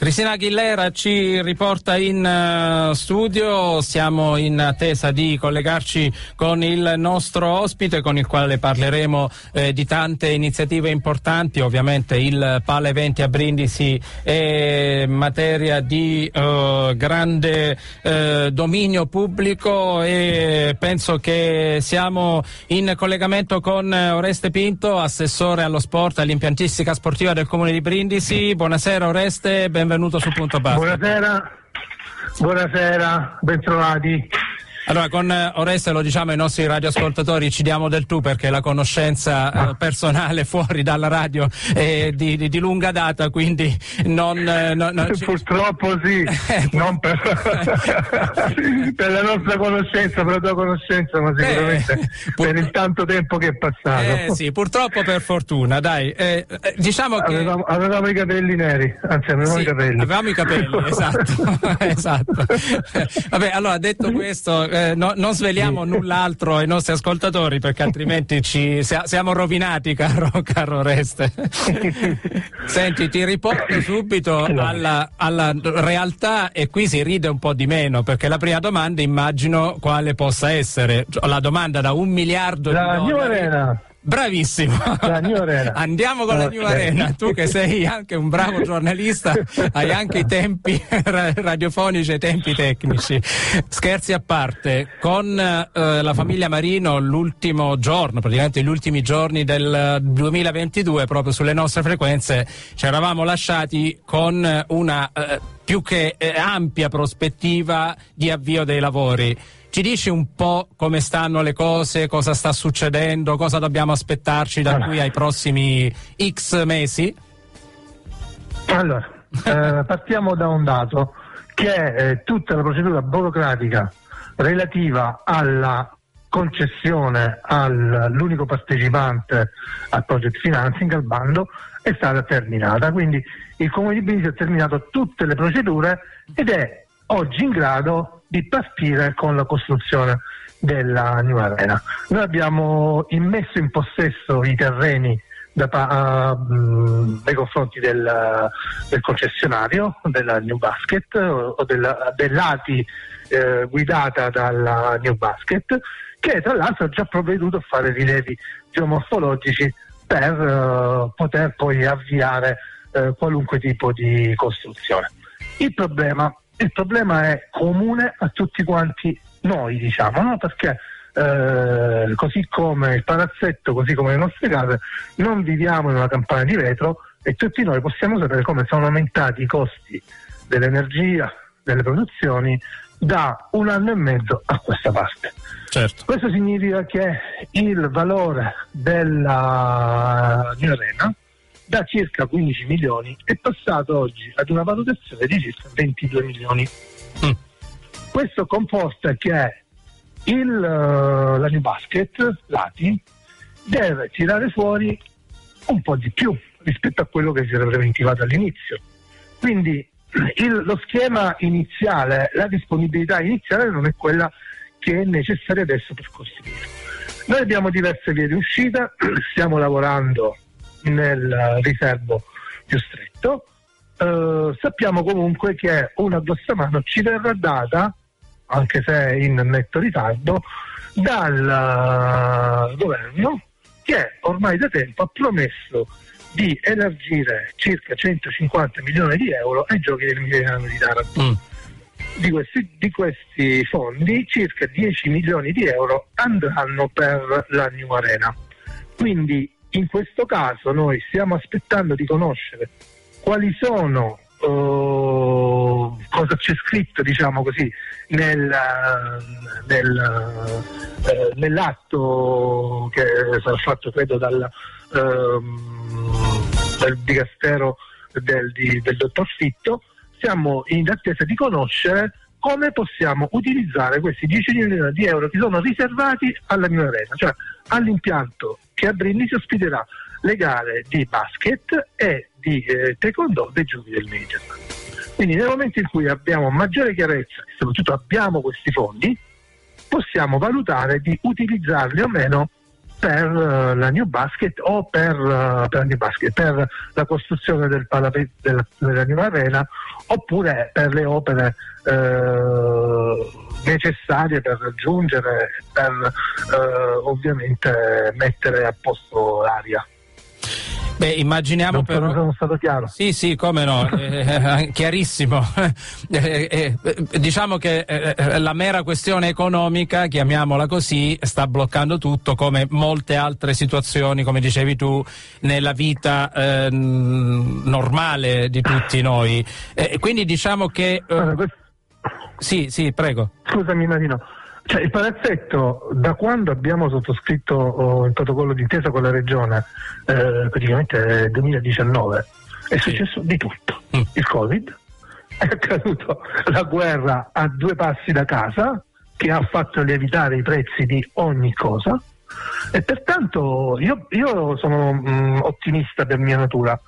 Cristina Aguilera ci riporta in uh, studio, siamo in attesa di collegarci con il nostro ospite con il quale parleremo eh, di tante iniziative importanti, ovviamente il Pale Eventi a Brindisi è materia di uh, grande uh, dominio pubblico e penso che siamo in collegamento con Oreste Pinto, assessore allo sport e all'impiantistica sportiva del Comune di Brindisi. Buonasera Oreste, benvenuto benvenuto su Punto Basta. Buonasera, buonasera, bentrovati. Allora, con eh, Oreste lo diciamo ai nostri radioascoltatori, ci diamo del tu perché la conoscenza eh, personale fuori dalla radio è di, di, di lunga data, quindi non... Eh, non, non Purtroppo sì, eh, non per, per, la nostra conoscenza, per la tua conoscenza, ma sicuramente eh, pur... per il tanto tempo che è passato. Eh sì, purtroppo per fortuna, dai. diciamo che... Avevamo, avevamo, i capelli neri, anzi avevamo sì, i capelli. Avevamo i capelli, esatto. esatto. Vabbè, allora detto questo eh, no, non sveliamo null'altro ai nostri ascoltatori perché altrimenti ci, siamo rovinati, caro, caro Reste. Senti, ti riporto subito alla, alla, realtà e qui si ride un po' di meno perché la prima domanda immagino quale possa essere. La domanda da un miliardo la di dollari. Bravissimo. Andiamo con la New Arena. Tu che sei anche un bravo giornalista, hai anche i tempi radiofonici e i tempi tecnici. Scherzi a parte, con eh, la famiglia Marino l'ultimo giorno, praticamente gli ultimi giorni del 2022, proprio sulle nostre frequenze, ci eravamo lasciati con una eh, più che eh, ampia prospettiva di avvio dei lavori. Ci dici un po' come stanno le cose, cosa sta succedendo, cosa dobbiamo aspettarci da qui ai prossimi X mesi? Allora, eh, partiamo da un dato che è eh, tutta la procedura burocratica relativa alla concessione all'unico partecipante al project financing, al bando, è stata terminata. Quindi il Comune di Brindisi ha terminato tutte le procedure ed è oggi in grado di partire con la costruzione della New Arena. Noi abbiamo immesso in possesso i terreni da, uh, nei confronti del, del, concessionario della New Basket o, della, dell'ATI eh, guidata dalla New Basket che tra l'altro ha già provveduto a fare rilevi geomorfologici per uh, poter poi avviare uh, qualunque tipo di costruzione. Il problema il problema è comune a tutti quanti noi, diciamo, no? perché eh, così come il palazzetto, così come le nostre case, non viviamo in una campana di vetro e tutti noi possiamo sapere come sono aumentati i costi dell'energia, delle produzioni da un anno e mezzo a questa parte. Certo. Questo significa che il valore della New Arena da circa 15 milioni è passato oggi ad una valutazione di circa 22 milioni. Mm. Questo comporta che il, uh, la New Basket, l'ATI, deve tirare fuori un po' di più rispetto a quello che si era preventivato all'inizio. Quindi il, lo schema iniziale, la disponibilità iniziale non è quella che è necessaria adesso per costruire. Noi abbiamo diverse vie di uscita, stiamo lavorando nel riservo più stretto. Eh, sappiamo comunque che una grossa mano ci verrà data, anche se in netto ritardo, dal uh, governo che ormai da tempo ha promesso di elargire circa 150 milioni di euro ai giochi del Milano di Taranto. Mm. Di, questi, di questi fondi circa 10 milioni di euro andranno per la New Arena. Quindi in questo caso noi stiamo aspettando di conoscere quali sono uh, cosa c'è scritto diciamo così nel, nel, uh, nell'atto che sarà fatto credo dal, uh, dal dicastero del, di, del dottor Fitto. Siamo in attesa di conoscere come possiamo utilizzare questi 10 milioni di euro che sono riservati alla mia arena, cioè all'impianto che a Brindisi ospiterà le gare di basket e di eh, taekwondo dei giochi del Major. Quindi nel momento in cui abbiamo maggiore chiarezza e soprattutto abbiamo questi fondi, possiamo valutare di utilizzarli o meno per uh, la New Basket o per, uh, per, la, basket, per la costruzione del palapet, della, della New Arena oppure per le opere uh, necessarie per raggiungere, per ovviamente mettere a posto l'aria. Beh, immaginiamo non però... sono stato chiaro. Sì, sì, come no, eh, eh chiarissimo. Eh, eh, eh, diciamo che eh, la mera questione economica, chiamiamola così, sta bloccando tutto come molte altre situazioni, come dicevi tu, nella vita normale di tutti noi. quindi diciamo che... Allora, questo... Sì, sì, prego. Scusami Marino. Cioè, il palazzetto, da quando abbiamo sottoscritto oh, il protocollo d'intesa con la regione, eh, praticamente nel 2019, è successo di tutto. Mm. Il Covid, è accaduto la guerra a due passi da casa, che ha fatto lievitare i prezzi di ogni cosa, e pertanto io, io sono mh, mm, ottimista per mia natura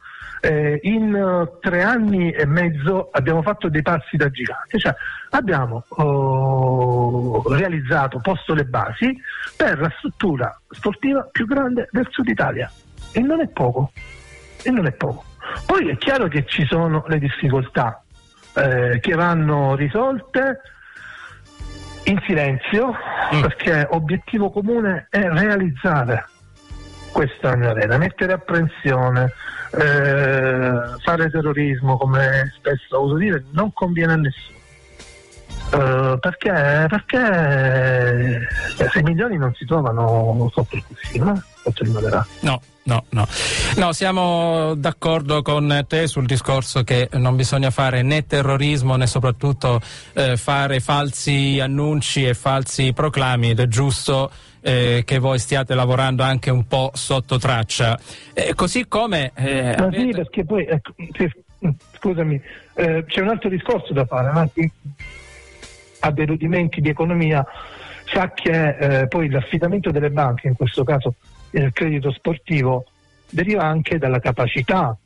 eh, in uh, tre anni e mezzo abbiamo fatto dei passi da gigante, cioè abbiamo uh, realizzato, posto le basi per la struttura sportiva più grande del sud Italia e non è poco, e non è poco. Poi è chiaro che ci sono le difficoltà eh, che vanno risolte in silenzio mm. perché obiettivo comune è realizzare questa arena, mettere apprensione, eh, fare terrorismo, come spesso uso dire, non conviene a nessuno. Uh, perché, perché 6 milioni non si trovano sotto il cuscino, sotto il moderato. No, no, no. No, siamo d'accordo con te sul discorso che non bisogna fare né terrorismo né soprattutto eh, fare falsi annunci e falsi proclami ed è giusto eh, che voi stiate lavorando anche un po' sotto traccia. Eh, così come... Eh, Ma avete... sì, perché poi, ecco, scusami, eh, c'è un altro discorso da fare, ma ha dei rudimenti di economia, sa che eh, poi l'affidamento delle banche, in questo caso il credito sportivo, deriva anche dalla capacità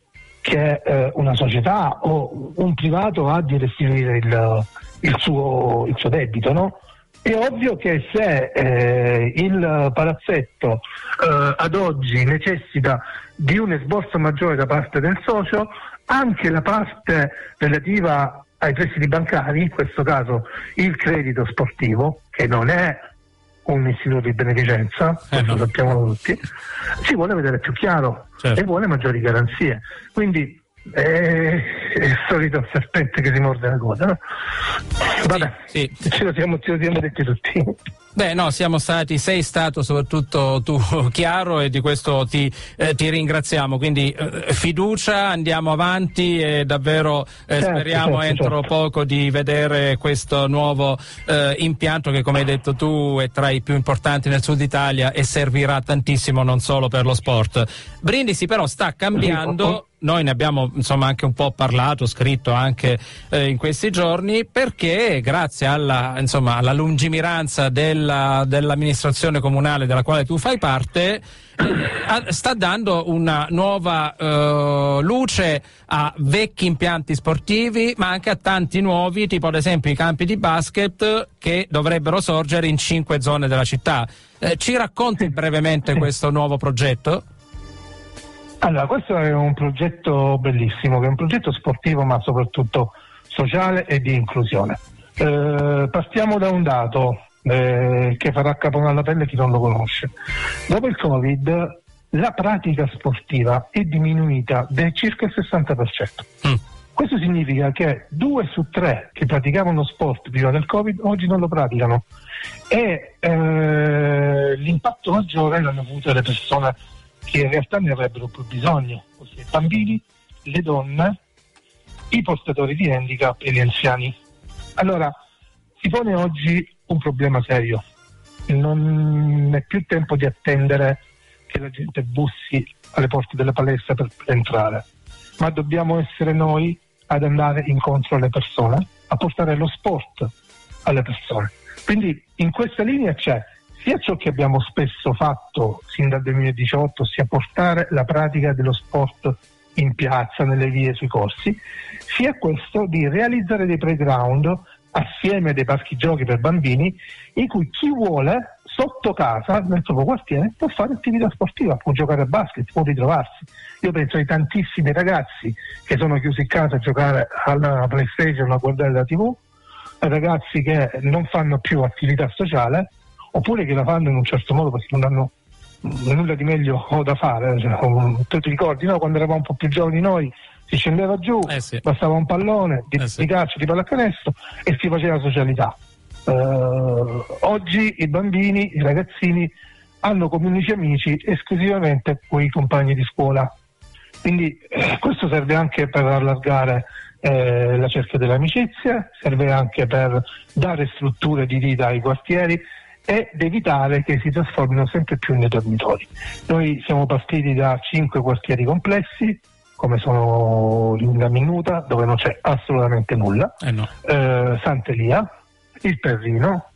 che eh, una società o un privato ha di restituire il, il, suo, il suo, debito. No? È ovvio che se eh, il palazzetto eh, ad oggi necessita di un esborso maggiore da parte del socio, anche la parte relativa ai prestiti bancari, in questo caso il credito sportivo, che non è un istituto di beneficenza, eh no. sappiamo tutti, si vuole vedere più chiaro certo. e vuole maggiori garanzie. Quindi è il solito serpente che si morde la coda. No? Vabbè, sì, sì. Ce, lo siamo, ce lo siamo detti tutti. Beh, no, siamo stati, sei stato soprattutto tu chiaro e di questo ti, eh, ti ringraziamo. Quindi eh, fiducia, andiamo avanti e davvero eh, certo, speriamo certo, entro certo. poco di vedere questo nuovo eh, impianto che, come hai detto tu, è tra i più importanti nel sud Italia e servirà tantissimo non solo per lo sport. Brindisi però sta cambiando noi ne abbiamo insomma anche un po' parlato, scritto anche eh, in questi giorni, perché grazie alla, insomma, alla lungimiranza della, dell'amministrazione comunale della quale tu fai parte, eh, sta dando una nuova eh, luce a vecchi impianti sportivi, ma anche a tanti nuovi, tipo ad esempio i campi di basket che dovrebbero sorgere in cinque zone della città. Eh, ci racconti brevemente questo nuovo progetto? Allora, questo è un progetto bellissimo, che è un progetto sportivo ma soprattutto sociale e di inclusione. Eh, partiamo da un dato eh, che farà capo alla pelle chi non lo conosce. Dopo il Covid la pratica sportiva è diminuita del circa il 60%. Mm. Questo significa che due su tre che praticavano sport prima del Covid oggi non lo praticano e eh, l'impatto maggiore l'hanno avuto le persone che in realtà ne avrebbero più bisogno, ossia i bambini, le donne, i portatori di handicap e gli anziani. Allora, si pone oggi un problema serio. Non è più tempo di attendere che la gente bussi alle porte della palestra per entrare, ma dobbiamo essere noi ad andare incontro alle persone, a portare lo sport alle persone. Quindi in questa linea c'è sia ciò che abbiamo spesso fatto sin dal 2018, ossia portare la pratica dello sport in piazza, nelle vie, sui corsi, sia questo di realizzare dei playground assieme a dei parchi giochi per bambini in cui chi vuole sotto casa, nel suo quartiere, può fare attività sportiva, può giocare a basket, può ritrovarsi. Io penso ai tantissimi ragazzi che sono chiusi in casa a giocare alla PlayStation, a guardare la TV, ragazzi che non fanno più attività sociale, oppure che la fanno in un certo modo perché non hanno nulla di meglio da fare. Cioè, tu ti ricordi, no? quando eravamo un po' più giovani noi si scendeva giù, eh sì. bastava un pallone di, eh sì. di calcio, di pallacanestro e si faceva socialità. Uh, oggi i bambini, i ragazzini hanno come unici amici esclusivamente quei compagni di scuola. Quindi eh, questo serve anche per allargare eh, la cerchia dell'amicizia, serve anche per dare strutture di vita ai quartieri ed evitare che si trasformino sempre più nei dormitori. Noi siamo partiti da cinque quartieri complessi, come sono la Minuta, dove non c'è assolutamente nulla, eh no. eh, Sant'Elia, il Perrino,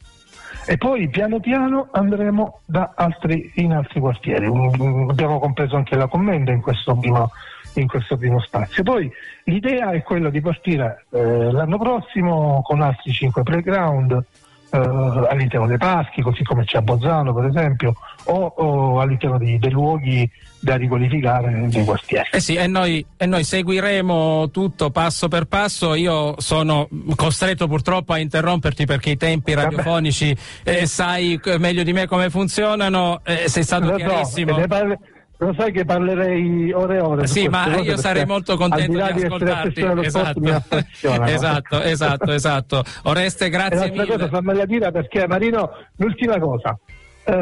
e poi piano piano andremo altri, in altri quartieri. Abbiamo compreso anche la commenda in questo primo, in questo primo spazio. Poi l'idea è quella di partire eh, l'anno prossimo con altri 5 playground eh, all'interno dei parchi, così come c'è a Bozzano per esempio, o, o all'interno di, dei luoghi da riqualificare nei quartieri. Eh sì, e noi, e noi, seguiremo tutto passo per passo. Io sono costretto purtroppo a interromperti perché i tempi radiofonici eh, sai meglio di me come funzionano, eh, sei stato Lo chiarissimo. So, lo sai che parlerei ore e ore. Sì, ma io sarei molto contento di, di ascoltarti. Esatto. esatto, esatto, esatto. Oreste, grazie mille. cosa fammela dire perché Marino, l'ultima cosa. Uh,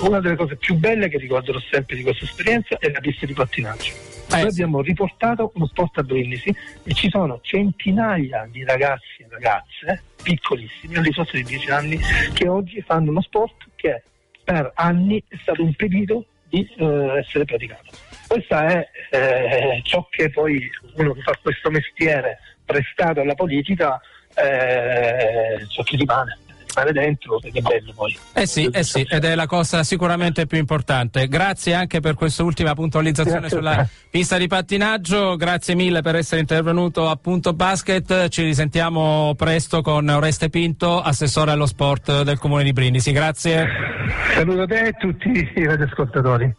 una delle cose più belle che ricorderò sempre di questa esperienza è la pista di pattinaggio. Eh, Noi abbiamo riportato uno sport a Brindisi e ci sono centinaia di ragazzi e ragazze piccolissimi, al di sotto di 10 anni, che oggi fanno uno sport che per anni è stato impedito di eh, essere praticato. Questo è eh, ciò che poi uno che fa questo mestiere prestato alla politica, eh, ciò che rimane rimane dentro ed è bello poi. Eh sì, eh sì, ed è la cosa sicuramente più importante. Grazie anche per quest'ultima puntualizzazione grazie. sulla pista di pattinaggio, grazie mille per essere intervenuto a Punto Basket, ci risentiamo presto con Oreste Pinto, assessore allo sport del Comune di Brindisi. Grazie. Saluto te e tutti i radioascoltatori.